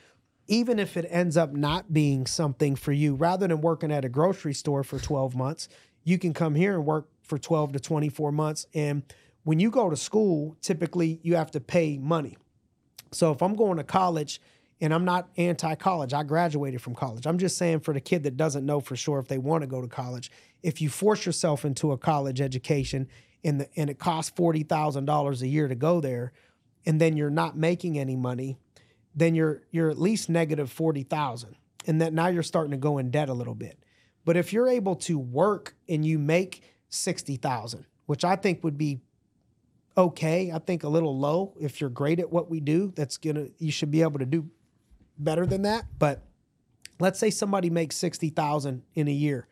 even if it ends up not being something for you, rather than working at a grocery store for 12 months, you can come here and work for 12 to 24 months. And when you go to school, typically you have to pay money. So if I'm going to college and I'm not anti college. I graduated from college. I'm just saying for the kid that doesn't know for sure if they want to go to college, if you force yourself into a college education and, the, and it costs $40,000 a year to go there, and then you're not making any money, then you're, you're at least negative 40,000. And that now you're starting to go in debt a little bit. But if you're able to work and you make 60,000, which I think would be okay, I think a little low if you're great at what we do, that's going to you should be able to do better than that, but let's say somebody makes 60,000 in a year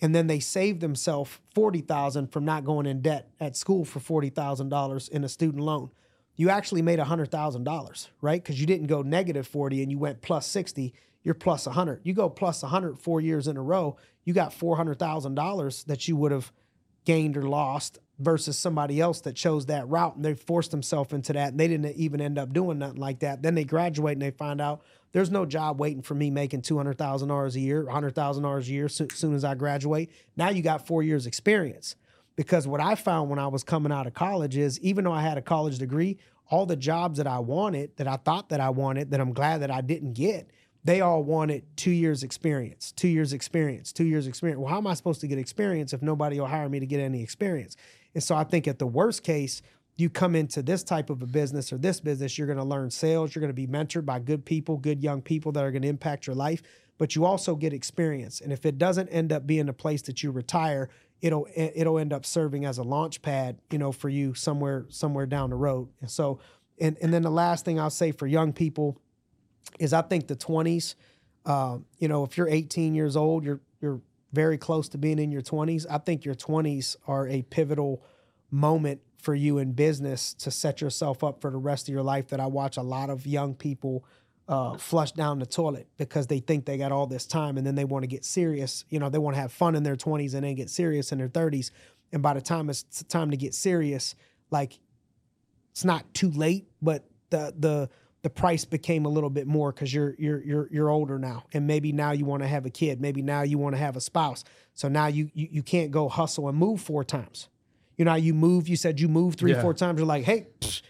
and then they save themselves 40,000 from not going in debt at school for $40,000 in a student loan. You actually made $100,000, right? Cuz you didn't go negative 40 and you went plus 60, you're plus 100. You go plus 100 4 years in a row, you got $400,000 that you would have gained or lost versus somebody else that chose that route and they forced themselves into that and they didn't even end up doing nothing like that. Then they graduate and they find out there's no job waiting for me making $200,000 a year, $100,000 a year soon as I graduate. Now you got four years experience. Because what I found when I was coming out of college is even though I had a college degree, all the jobs that I wanted, that I thought that I wanted, that I'm glad that I didn't get, they all wanted two years experience, two years experience, two years experience. Well, how am I supposed to get experience if nobody will hire me to get any experience? And so I think at the worst case, you come into this type of a business or this business, you're going to learn sales, you're going to be mentored by good people, good young people that are going to impact your life, but you also get experience. And if it doesn't end up being a place that you retire, it'll it'll end up serving as a launch pad, you know, for you somewhere somewhere down the road. And so and and then the last thing I'll say for young people is I think the 20s, uh, you know, if you're 18 years old, you're you're very close to being in your 20s. I think your 20s are a pivotal moment for you in business to set yourself up for the rest of your life that I watch a lot of young people uh, flush down the toilet because they think they got all this time and then they want to get serious. You know, they want to have fun in their 20s and then get serious in their 30s. And by the time it's time to get serious, like it's not too late, but the the the price became a little bit more because you're you're you're you're older now, and maybe now you want to have a kid, maybe now you want to have a spouse. So now you, you you can't go hustle and move four times. You know, you move. You said you move three, Yeah. four times. You're like, hey, psh,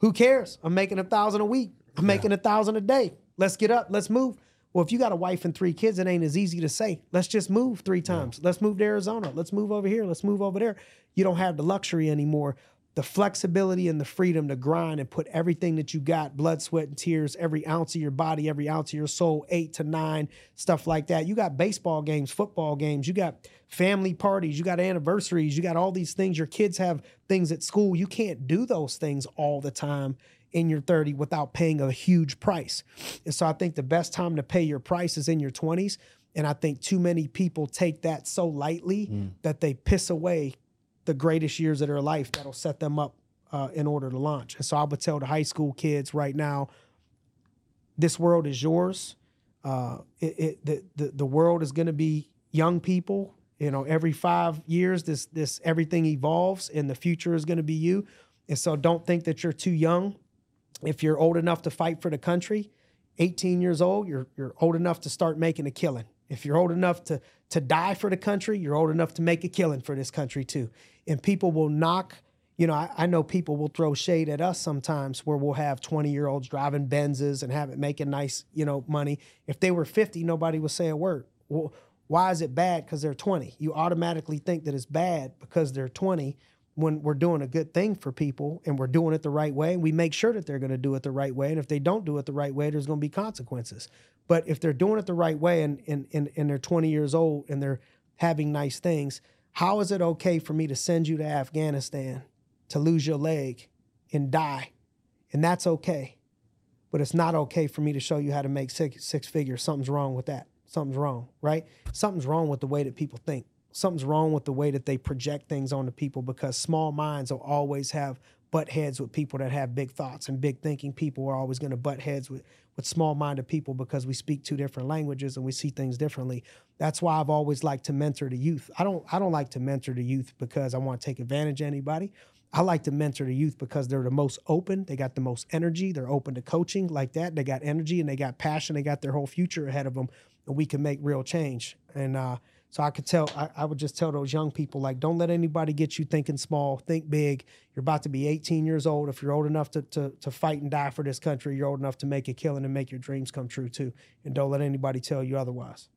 who cares? I'm making a thousand a week. I'm making a thousand a day. Let's get up. Let's move. Well, if you got a wife and three kids, it ain't as easy to say, let's just move three times. Let's move to Arizona. Let's move over here. Let's move over there. You don't have the luxury anymore. The flexibility and the freedom to grind and put everything that you got, blood, sweat, and tears, every ounce of your body, every ounce of your soul, eight to nine, stuff like that. You got baseball games, football games, you got family parties, you got anniversaries, you got all these things. Your kids have things at school. You can't do those things all the time in your 30 without paying a huge price. And so I think the best time to pay your price is in your 20s. And I think too many people take that so lightly that they piss away the greatest years of their life that'll set them up uh, in order to launch. And so I would tell the high school kids right now, this world is yours. Uh, it, it, the, the the world is going to be young people. You know, every five years, this this everything evolves, and the future is going to be you. And so, don't think that you're too young. If you're old enough to fight for the country, 18 years old, you're you're old enough to start making a killing. If you're old enough to to die for the country, you're old enough to make a killing for this country too. And people will knock. You know, I, I know people will throw shade at us sometimes where we'll have 20 year olds driving Benzes and have it making nice, you know, money. If they were 50, nobody would say a word. Well, why is it bad? Because they're 20. You automatically think that it's bad because they're 20 when we're doing a good thing for people and we're doing it the right way. We make sure that they're going to do it the right way. And if they don't do it the right way, there's going to be consequences. But if they're doing it the right way and, and, and, and they're 20 years old and they're having nice things, how is it okay for me to send you to Afghanistan to lose your leg and die? And that's okay. But it's not okay for me to show you how to make six, six figures. Something's wrong with that. Something's wrong, right? Something's wrong with the way that people think. Something's wrong with the way that they project things onto people because small minds will always have butt heads with people that have big thoughts and big thinking people are always going to butt heads with with small minded people because we speak two different languages and we see things differently. That's why I've always liked to mentor the youth. I don't I don't like to mentor the youth because I want to take advantage of anybody. I like to mentor the youth because they're the most open. They got the most energy. They're open to coaching like that. They got energy and they got passion. They got their whole future ahead of them, and we can make real change. And uh, so I could tell, I, I would just tell those young people, like, don't let anybody get you thinking small. Think big. You're about to be 18 years old. If you're old enough to, to, to fight and die for this country, you're old enough to make a killing and make your dreams come true too. And don't let anybody tell you otherwise.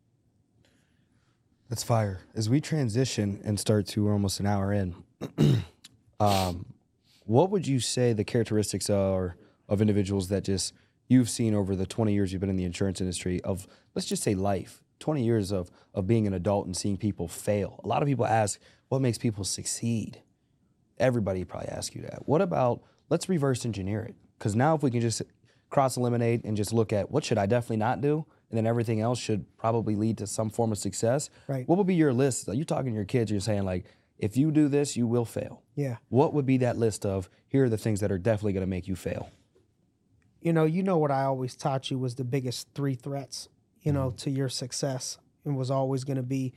That's fire. As we transition and start to we're almost an hour in, [clears throat] um, what would you say the characteristics are of individuals that just you've seen over the 20 years you've been in the insurance industry of let's just say life 20 years of of being an adult and seeing people fail. A lot of people ask what makes people succeed? Everybody probably ask you that. What about let's reverse engineer it. Because now if we can just cross eliminate and just look at what should i definitely not do and then everything else should probably lead to some form of success Right. what would be your list? Are you talking to your kids you're saying like if you do this you will fail. Yeah. what would be that list of here are the things that are definitely going to make you fail? You know, you know what I always taught you was the biggest three threats, you know, to your success, and was always going to be,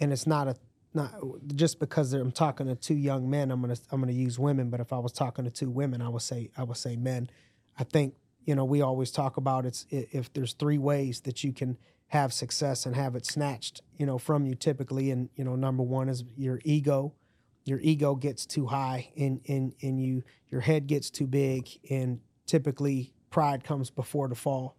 and it's not a not just because I'm talking to two young men. I'm gonna I'm gonna use women, but if I was talking to two women, I would say I would say men. I think you know we always talk about it's if there's three ways that you can have success and have it snatched, you know, from you typically, and you know, number one is your ego your ego gets too high and and and you your head gets too big and typically pride comes before the fall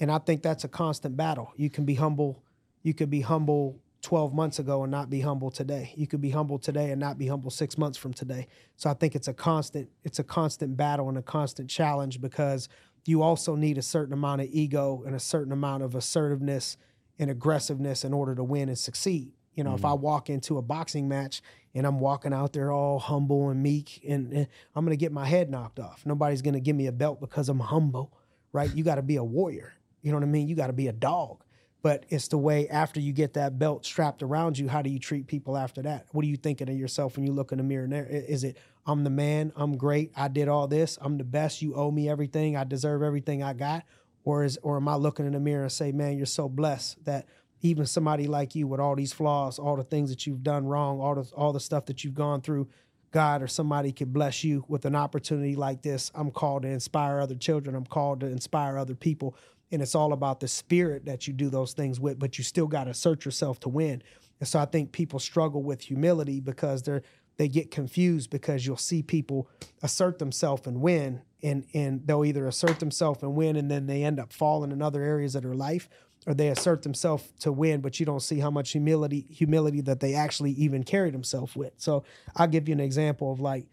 And I think that's a constant battle. You can be humble. You could be humble 12 months ago and not be humble today. You could be humble today and not be humble 6 months from today. So I think it's a constant it's a constant battle and a constant challenge because you also need a certain amount of ego and a certain amount of assertiveness and aggressiveness in order to win and succeed. You know, mm-hmm. if I walk into a boxing match and I'm walking out there all humble and meek and, and I'm going to get my head knocked off. Nobody's going to give me a belt because I'm humble, right? You got to be a warrior. You know what I mean? You got to be a dog but it's the way after you get that belt strapped around you how do you treat people after that what are you thinking of yourself when you look in the mirror And there is it i'm the man i'm great i did all this i'm the best you owe me everything i deserve everything i got or is or am i looking in the mirror and say man you're so blessed that even somebody like you with all these flaws all the things that you've done wrong all the all the stuff that you've gone through God or somebody could bless you with an opportunity like this. I'm called to inspire other children. I'm called to inspire other people and it's all about the spirit that you do those things with but you still got to assert yourself to win. And so i think people struggle with humility because they're they get confused because you'll see people assert themselves and win and and they'll either assert themselves and win and then they end up falling in other areas of their life or they assert themselves to win but you don't see how much humility humility that they actually even carry themselves with. So i'll give you an example of like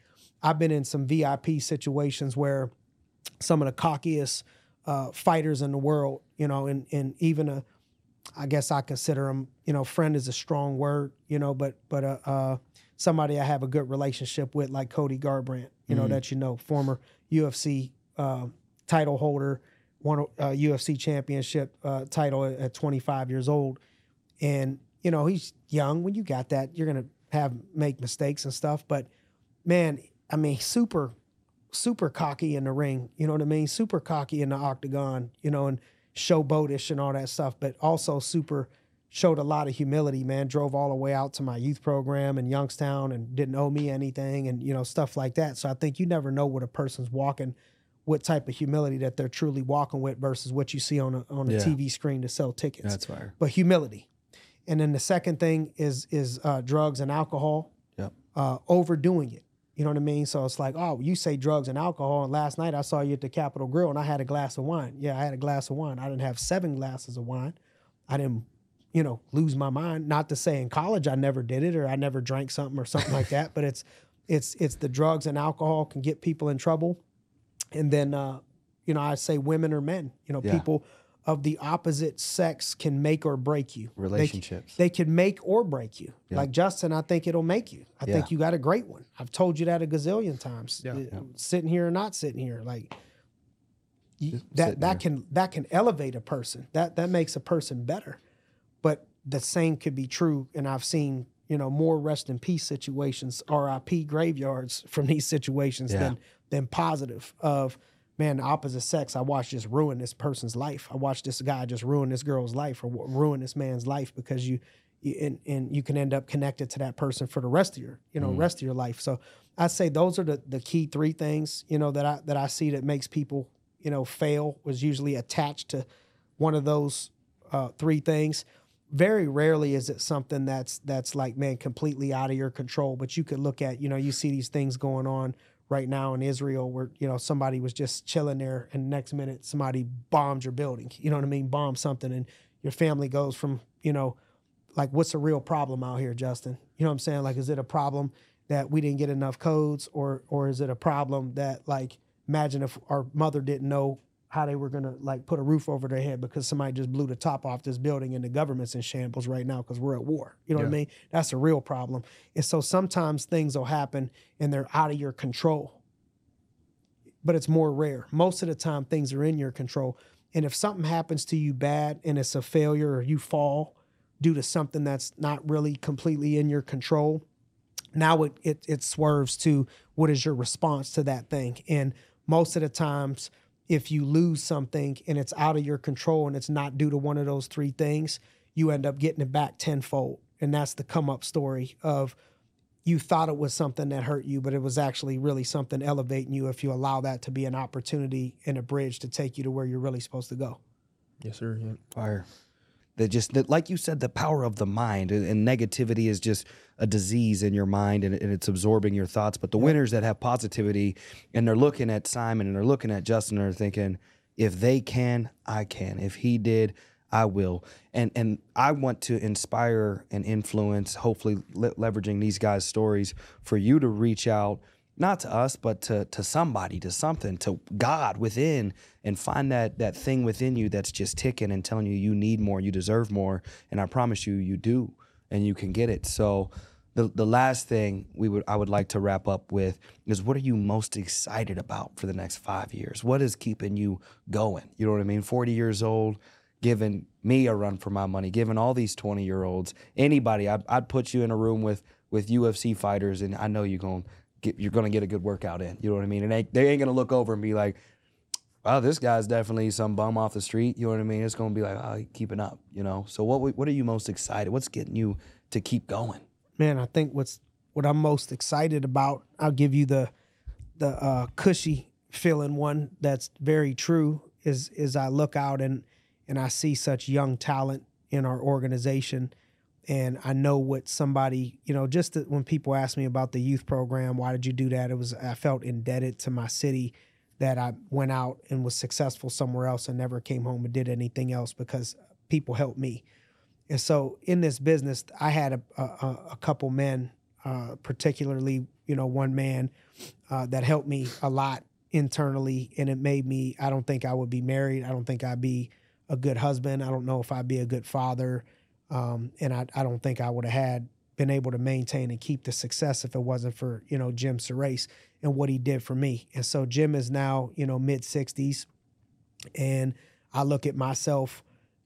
i've been in some vip situations where some of the cockiest uh, fighters in the world, you know, and and even a, I guess I consider him, you know, friend is a strong word, you know, but but uh, uh somebody I have a good relationship with, like Cody Garbrandt, you know, mm-hmm. that you know, former UFC uh, title holder, won a UFC championship uh, title at, at 25 years old, and you know he's young. When you got that, you're gonna have make mistakes and stuff, but man, I mean, super super cocky in the ring, you know what I mean? Super cocky in the octagon, you know, and showboatish and all that stuff, but also super showed a lot of humility, man. Drove all the way out to my youth program in Youngstown and didn't owe me anything and, you know, stuff like that. So I think you never know what a person's walking, what type of humility that they're truly walking with versus what you see on a, on a yeah. TV screen to sell tickets. That's fair. But humility. And then the second thing is is uh, drugs and alcohol. Yep. Uh, overdoing it. You know what I mean? So it's like, oh, you say drugs and alcohol, and last night I saw you at the Capital Grille and I had a glass of wine. Yeah, I had a glass of wine. I didn't have seven glasses of wine. I didn't, you know, lose my mind. Not to say in college I never did it or I never drank something or something like that, but it's it's it's the drugs and alcohol can get people in trouble. And then uh, you know, I say women or men, you know, yeah. people of the opposite sex can make or break you. Relationships. They, they can make or break you. Yeah. Like Justin, I think it'll make you. I yeah. think you got a great one. I've told you that a gazillion times. Yeah. yeah. Sitting here or not sitting here, like you, that that can that can elevate a person. That that makes a person better. But the same could be true, and I've seen you know more rest in peace situations, R.I.P. graveyards from these situations than than positive of man, the opposite sex, I watched just ruin this person's life. I watched this guy just ruin this girl's life or ruin this man's life because you, you and, and you can end up connected to that person for the rest of your, you know, mm. rest of your life. So I say those are the, the key three things, you know, that I that I see that makes people, you know, fail was usually attached to one of those uh, three things. Very rarely is it something that's that's like man completely out of your control. But you could look at, you know, you see these things going on right now in Israel where you know somebody was just chilling there and next minute somebody bombed your building. You know what I mean? Bomb something and your family goes from you know like what's the real problem out here Justin? You know what I'm saying? Like is it a problem that we didn't get enough codes or or is it a problem that like imagine if our mother didn't know how they were gonna like put a roof over their head because somebody just blew the top off this building and the government's in shambles right now because we're at war. You know yeah. what I mean? That's a real problem. And so sometimes things will happen and they're out of your control. But it's more rare. Most of the time things are in your control. And if something happens to you bad and it's a failure or you fall due to something that's not really completely in your control, now it it, it swerves to what is your response to that thing. And most of the times if you lose something and it's out of your control and it's not due to one of those three things, you end up getting it back tenfold. And that's the come up story of you thought it was something that hurt you, but it was actually really something elevating you if you allow that to be an opportunity and a bridge to take you to where you're really supposed to go. Yes, sir. Yeah. Fire that just that like you said the power of the mind and, negativity is just a disease in your mind and, and it's absorbing your thoughts but the winners that have positivity and they're looking at simon and they're looking at justin and they're thinking if they can, I can. If he did, I will. And and I want to inspire and influence, hopefully le- leveraging these guys' stories for you to reach out not to us, but to to somebody, to something, to God within, and find that that thing within you that's just ticking and telling you you need more, you deserve more, and I promise you, you do, and you can get it. So. The, the last thing we would I would like to wrap up with is what are you most excited about for the next five years? What is keeping you going? You know what I mean? 40 years old, giving me a run for my money, giving all these 20 year olds, anybody, I'd, I'd put you in a room with with UFC fighters and I know you're going to get you're gonna get a good workout in. You know what I mean? And they, they ain't gonna look over and be like, "Oh, this guy's definitely some bum off the street." You know what I mean? It's gonna be like, "Oh, keeping up." You know. So what what are you most excited? What's getting you to keep going? Man, I think what's what I'm most excited about. I'll give you the the uh, cushy feeling one that's very true. Is is I look out and and I see such young talent in our organization and I know what somebody, you know, just when people ask me about the youth program, why did you do that? It was I felt indebted to my city that I went out and was successful somewhere else and never came home and did anything else because people helped me. And so in this business, I had a, a, a couple men, uh, particularly, you know, one man uh, that helped me a lot internally, and it made me. I don't think I would be married. I don't think I'd be a good husband. I don't know if I'd be a good father, um, and I, I don't think I would have had been able to maintain and keep the success if it wasn't for you know Jim Surace and what he did for me. And so Jim is now you know mid sixties, and I look at myself,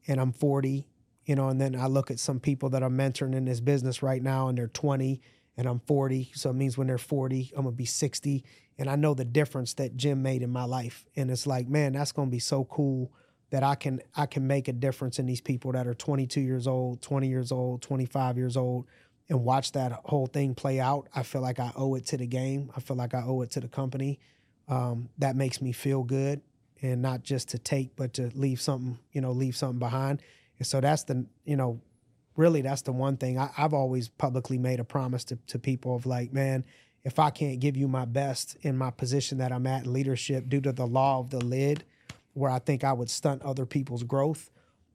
and I'm forty, you know, and then I look at some people that I'm mentoring in this business right now, and they're 20 and I'm 40. So it means when they're 40, I'm gonna be 60. And I know the difference that Jim made in my life. And it's like, man, that's gonna be so cool that I can I can make a difference in these people that are 22 years old, 20 years old, 25 years old, and watch that whole thing play out. I feel like I owe it to the game. I feel like I owe it to the company. Um, that makes me feel good, and not just to take, but to leave something, you know, leave something behind. And so that's the, you know, really that's the one thing I, have always publicly made a promise to, to people of like, man, if I can't give you my best in my position that I'm at in leadership due to the law of the lid, where I think I would stunt other people's growth.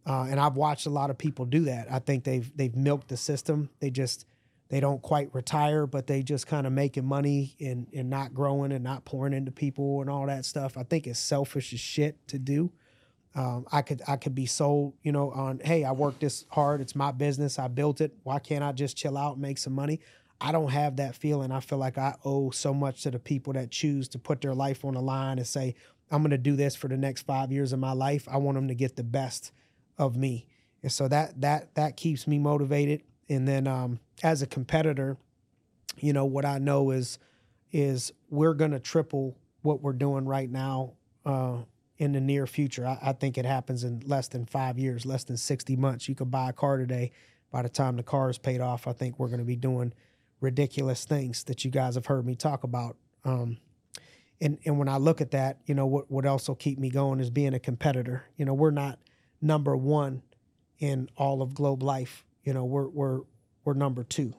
Uh, and I've watched a lot of people do that. I think they've they've milked the system. They just they don't quite retire, but they just kind of making money and and not growing and not pouring into people and all that stuff. I think it's selfish as shit to do. Um, I could I could be sold, you know, on hey, I worked this hard. It's my business. I built it. Why can't I just chill out and make some money? I don't have that feeling. I feel like I owe so much to the people that choose to put their life on the line and say, I'm going to do this for the next five years of my life. I want them to get the best of me, and so that that that keeps me motivated. And then um, as a competitor, you know what I know is is we're going to triple what we're doing right now. Uh, in the near future. I, I, think it happens in less than five years, less than 60 months. You could buy a car today. By the time the car is paid off, I think we're going to be doing ridiculous things that you guys have heard me talk about. Um, and, and when I look at that, you know, what, what will keep me going is being a competitor. You know, we're not number one in all of Globe Life. You know, we're, we're, we're number two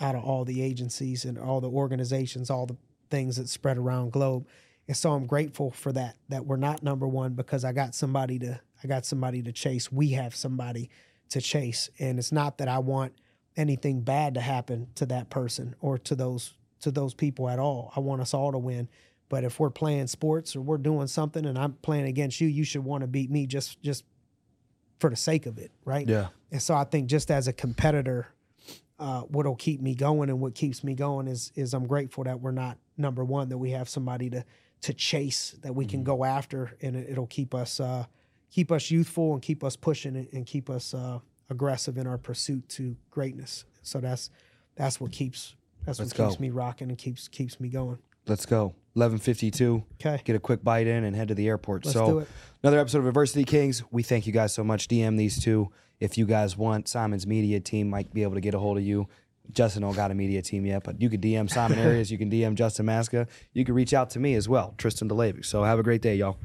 out of all the agencies and all the organizations, all the things that spread around Globe and so I'm grateful for that that we're not number one because I got somebody to I got somebody to chase. We have somebody to chase, and it's not that I want anything bad to happen to that person or to those to those people at all. I want us all to win. But if we're playing sports or we're doing something and I'm playing against you, you should want to beat me just just for the sake of it, right? Yeah. And so I think just as a competitor, uh, what'll keep me going and what keeps me going is is I'm grateful that we're not number one, that we have somebody to to chase that we can mm-hmm. go after, and it, will keep us uh, keep us youthful and keep us pushing and keep us uh, aggressive in our pursuit to greatness. So that's that's what keeps that's Let's what keeps go. me rocking and keeps keeps me going. Let's go. 1152. Okay. Get a quick bite in and head to the airport. Let's so another episode of Adversity Kings. We thank you guys so much. DM these two. If you guys want, Simon's media team might be able to get a hold of you. Justin don't got a media team yet, but you could DM Simon [laughs] Arias, you can DM Justin Masca, you can reach out to me as well, Tristan DeLavic. So have a great day, y'all.